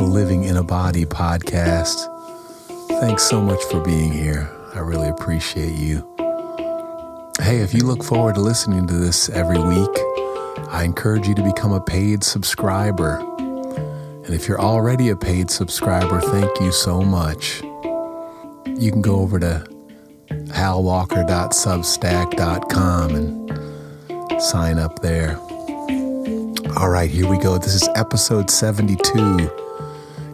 the Living in a Body podcast. Thanks so much for being here. I really appreciate you. Hey, if you look forward to listening to this every week, I encourage you to become a paid subscriber. And if you're already a paid subscriber, thank you so much. You can go over to halwalker.substack.com and sign up there. All right, here we go. This is episode 72.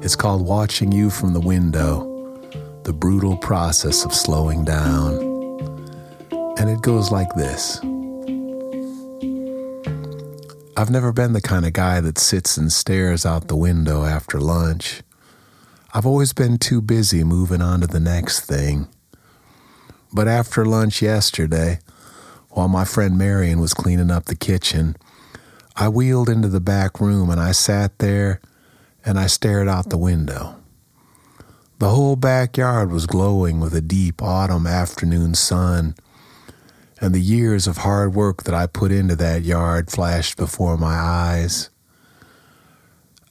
It's called Watching You from the Window The Brutal Process of Slowing Down. And it goes like this I've never been the kind of guy that sits and stares out the window after lunch. I've always been too busy moving on to the next thing. But after lunch yesterday, while my friend Marion was cleaning up the kitchen, I wheeled into the back room and I sat there and I stared out the window. The whole backyard was glowing with a deep autumn afternoon sun, and the years of hard work that I put into that yard flashed before my eyes.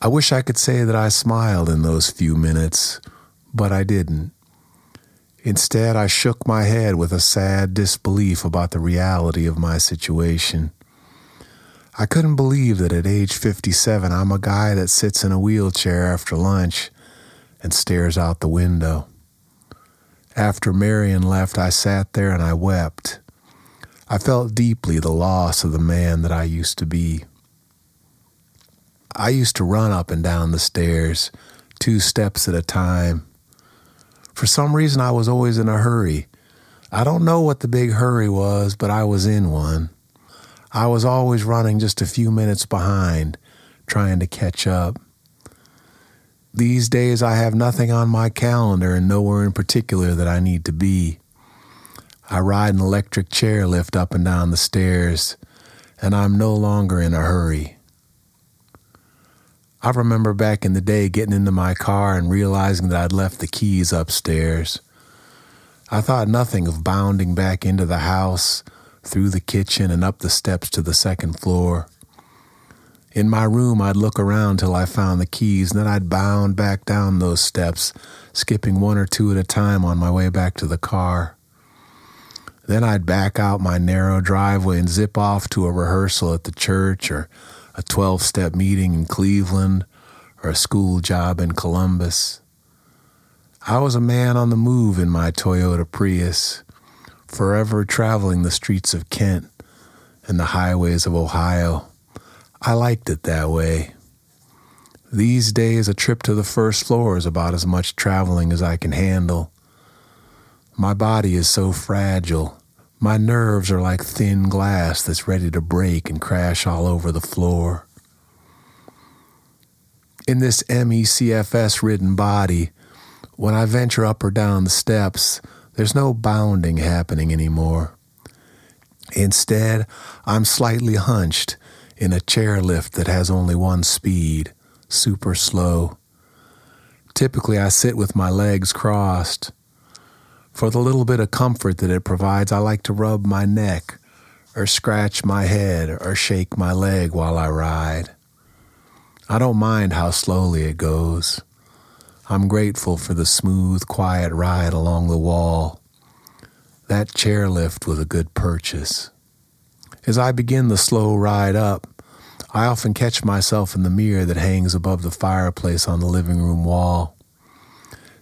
I wish I could say that I smiled in those few minutes, but I didn't. Instead, I shook my head with a sad disbelief about the reality of my situation. I couldn't believe that at age 57, I'm a guy that sits in a wheelchair after lunch and stares out the window. After Marion left, I sat there and I wept. I felt deeply the loss of the man that I used to be. I used to run up and down the stairs, two steps at a time. For some reason, I was always in a hurry. I don't know what the big hurry was, but I was in one. I was always running just a few minutes behind, trying to catch up. These days, I have nothing on my calendar and nowhere in particular that I need to be. I ride an electric chairlift up and down the stairs, and I'm no longer in a hurry. I remember back in the day getting into my car and realizing that I'd left the keys upstairs. I thought nothing of bounding back into the house through the kitchen and up the steps to the second floor. In my room, I'd look around till I found the keys, and then I'd bound back down those steps, skipping one or two at a time on my way back to the car. Then I'd back out my narrow driveway and zip off to a rehearsal at the church or a 12 step meeting in Cleveland or a school job in Columbus. I was a man on the move in my Toyota Prius forever traveling the streets of Kent and the highways of Ohio. I liked it that way. These days, a trip to the first floor is about as much traveling as I can handle. My body is so fragile. My nerves are like thin glass that's ready to break and crash all over the floor. In this MECFS ridden body, when I venture up or down the steps, there's no bounding happening anymore. Instead, I'm slightly hunched in a chairlift that has only one speed, super slow. Typically, I sit with my legs crossed. For the little bit of comfort that it provides, I like to rub my neck or scratch my head or shake my leg while I ride. I don't mind how slowly it goes. I'm grateful for the smooth, quiet ride along the wall. That chairlift was a good purchase. As I begin the slow ride up, I often catch myself in the mirror that hangs above the fireplace on the living room wall.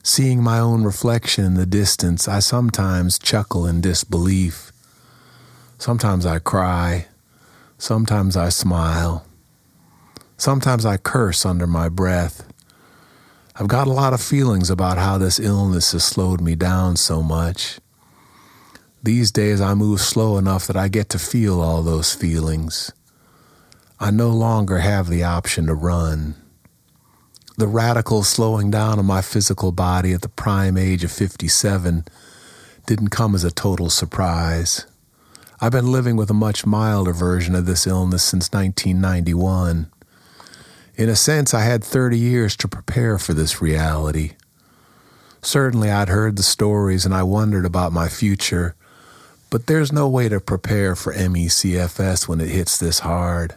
Seeing my own reflection in the distance, I sometimes chuckle in disbelief. Sometimes I cry. Sometimes I smile. Sometimes I curse under my breath. I've got a lot of feelings about how this illness has slowed me down so much. These days, I move slow enough that I get to feel all those feelings. I no longer have the option to run. The radical slowing down of my physical body at the prime age of 57 didn't come as a total surprise. I've been living with a much milder version of this illness since 1991. In a sense, I had 30 years to prepare for this reality. Certainly, I'd heard the stories and I wondered about my future, but there's no way to prepare for MECFS when it hits this hard.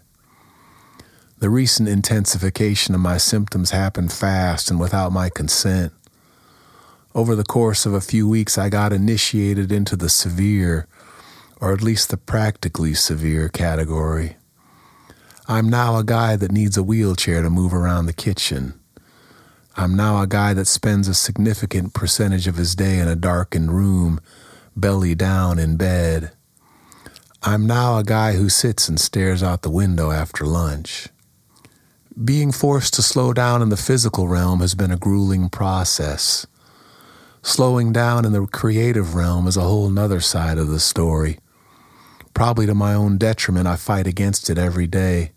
The recent intensification of my symptoms happened fast and without my consent. Over the course of a few weeks, I got initiated into the severe, or at least the practically severe category. I'm now a guy that needs a wheelchair to move around the kitchen. I'm now a guy that spends a significant percentage of his day in a darkened room, belly down in bed. I'm now a guy who sits and stares out the window after lunch. Being forced to slow down in the physical realm has been a grueling process. Slowing down in the creative realm is a whole nother side of the story. Probably to my own detriment, I fight against it every day.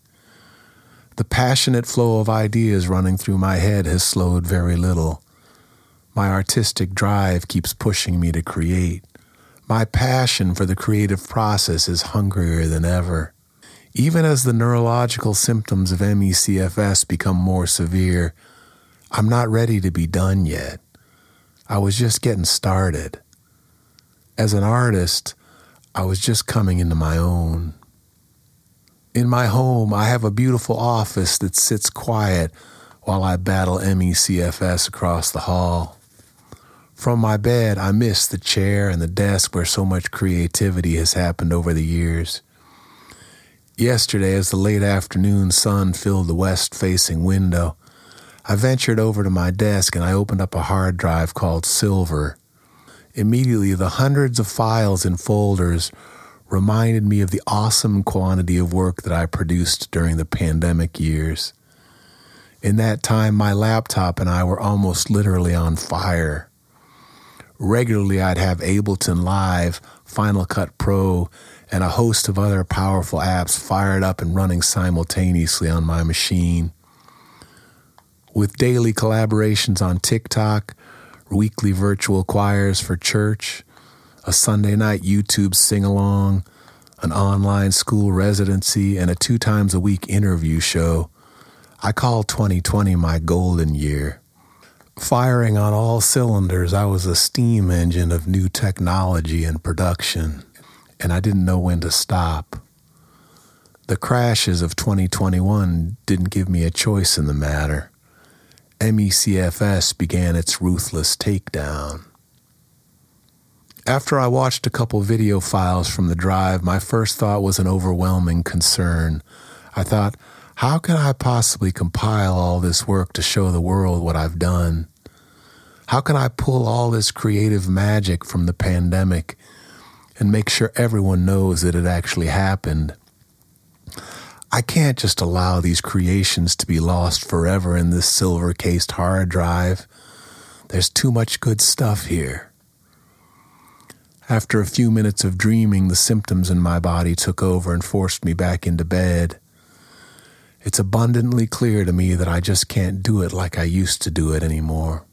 The passionate flow of ideas running through my head has slowed very little. My artistic drive keeps pushing me to create. My passion for the creative process is hungrier than ever. Even as the neurological symptoms of ME/CFS become more severe, I'm not ready to be done yet. I was just getting started. As an artist, I was just coming into my own. In my home, I have a beautiful office that sits quiet while I battle ME/CFS across the hall. From my bed, I miss the chair and the desk where so much creativity has happened over the years. Yesterday, as the late afternoon sun filled the west facing window, I ventured over to my desk and I opened up a hard drive called Silver. Immediately, the hundreds of files and folders reminded me of the awesome quantity of work that I produced during the pandemic years. In that time, my laptop and I were almost literally on fire. Regularly, I'd have Ableton Live, Final Cut Pro, and a host of other powerful apps fired up and running simultaneously on my machine with daily collaborations on TikTok, weekly virtual choirs for church, a Sunday night YouTube sing along, an online school residency, and a two times a week interview show. I call 2020 my golden year. Firing on all cylinders, I was a steam engine of new technology and production, and I didn't know when to stop. The crashes of 2021 didn't give me a choice in the matter. MECFS began its ruthless takedown. After I watched a couple video files from the drive, my first thought was an overwhelming concern. I thought, how can I possibly compile all this work to show the world what I've done? How can I pull all this creative magic from the pandemic and make sure everyone knows that it actually happened? I can't just allow these creations to be lost forever in this silver cased hard drive. There's too much good stuff here. After a few minutes of dreaming, the symptoms in my body took over and forced me back into bed. It's abundantly clear to me that I just can't do it like I used to do it anymore.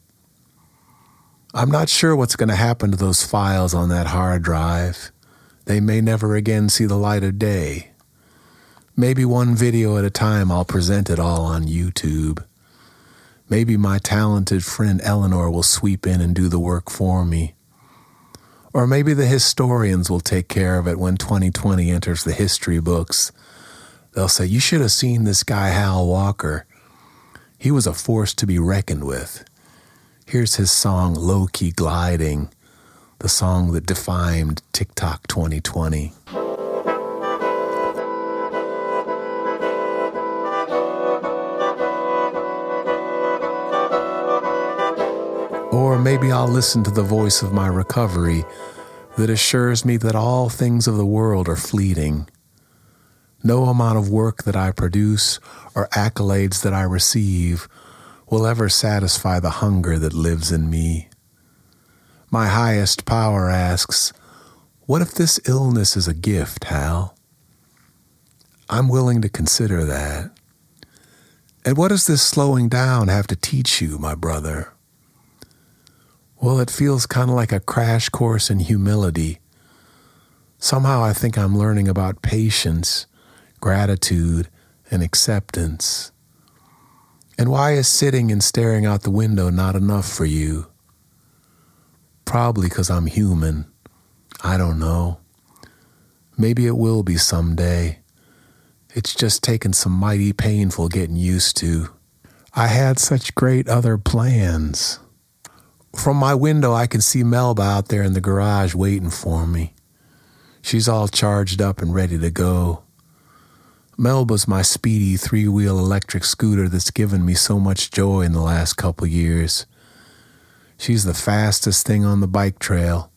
I'm not sure what's going to happen to those files on that hard drive. They may never again see the light of day. Maybe one video at a time, I'll present it all on YouTube. Maybe my talented friend Eleanor will sweep in and do the work for me. Or maybe the historians will take care of it when 2020 enters the history books. They'll say, You should have seen this guy, Hal Walker. He was a force to be reckoned with. Here's his song, Low Key Gliding, the song that defined TikTok 2020. Maybe I'll listen to the voice of my recovery that assures me that all things of the world are fleeting. No amount of work that I produce or accolades that I receive will ever satisfy the hunger that lives in me. My highest power asks, What if this illness is a gift, Hal? I'm willing to consider that. And what does this slowing down have to teach you, my brother? Well, it feels kind of like a crash course in humility. Somehow I think I'm learning about patience, gratitude, and acceptance. And why is sitting and staring out the window not enough for you? Probably because I'm human. I don't know. Maybe it will be someday. It's just taken some mighty painful getting used to. I had such great other plans. From my window, I can see Melba out there in the garage waiting for me. She's all charged up and ready to go. Melba's my speedy three wheel electric scooter that's given me so much joy in the last couple years. She's the fastest thing on the bike trail,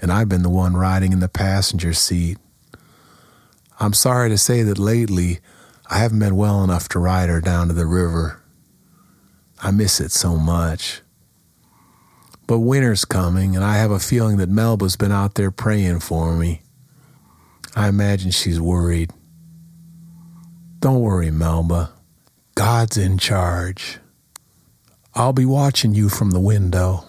and I've been the one riding in the passenger seat. I'm sorry to say that lately I haven't been well enough to ride her down to the river. I miss it so much. But winter's coming, and I have a feeling that Melba's been out there praying for me. I imagine she's worried. Don't worry, Melba. God's in charge. I'll be watching you from the window.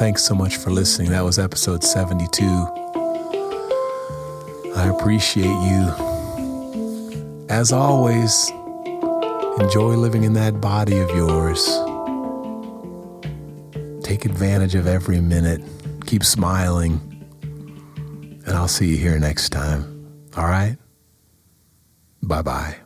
Thanks so much for listening. That was episode 72. I appreciate you. As always, enjoy living in that body of yours. Take advantage of every minute. Keep smiling. And I'll see you here next time. All right? Bye bye.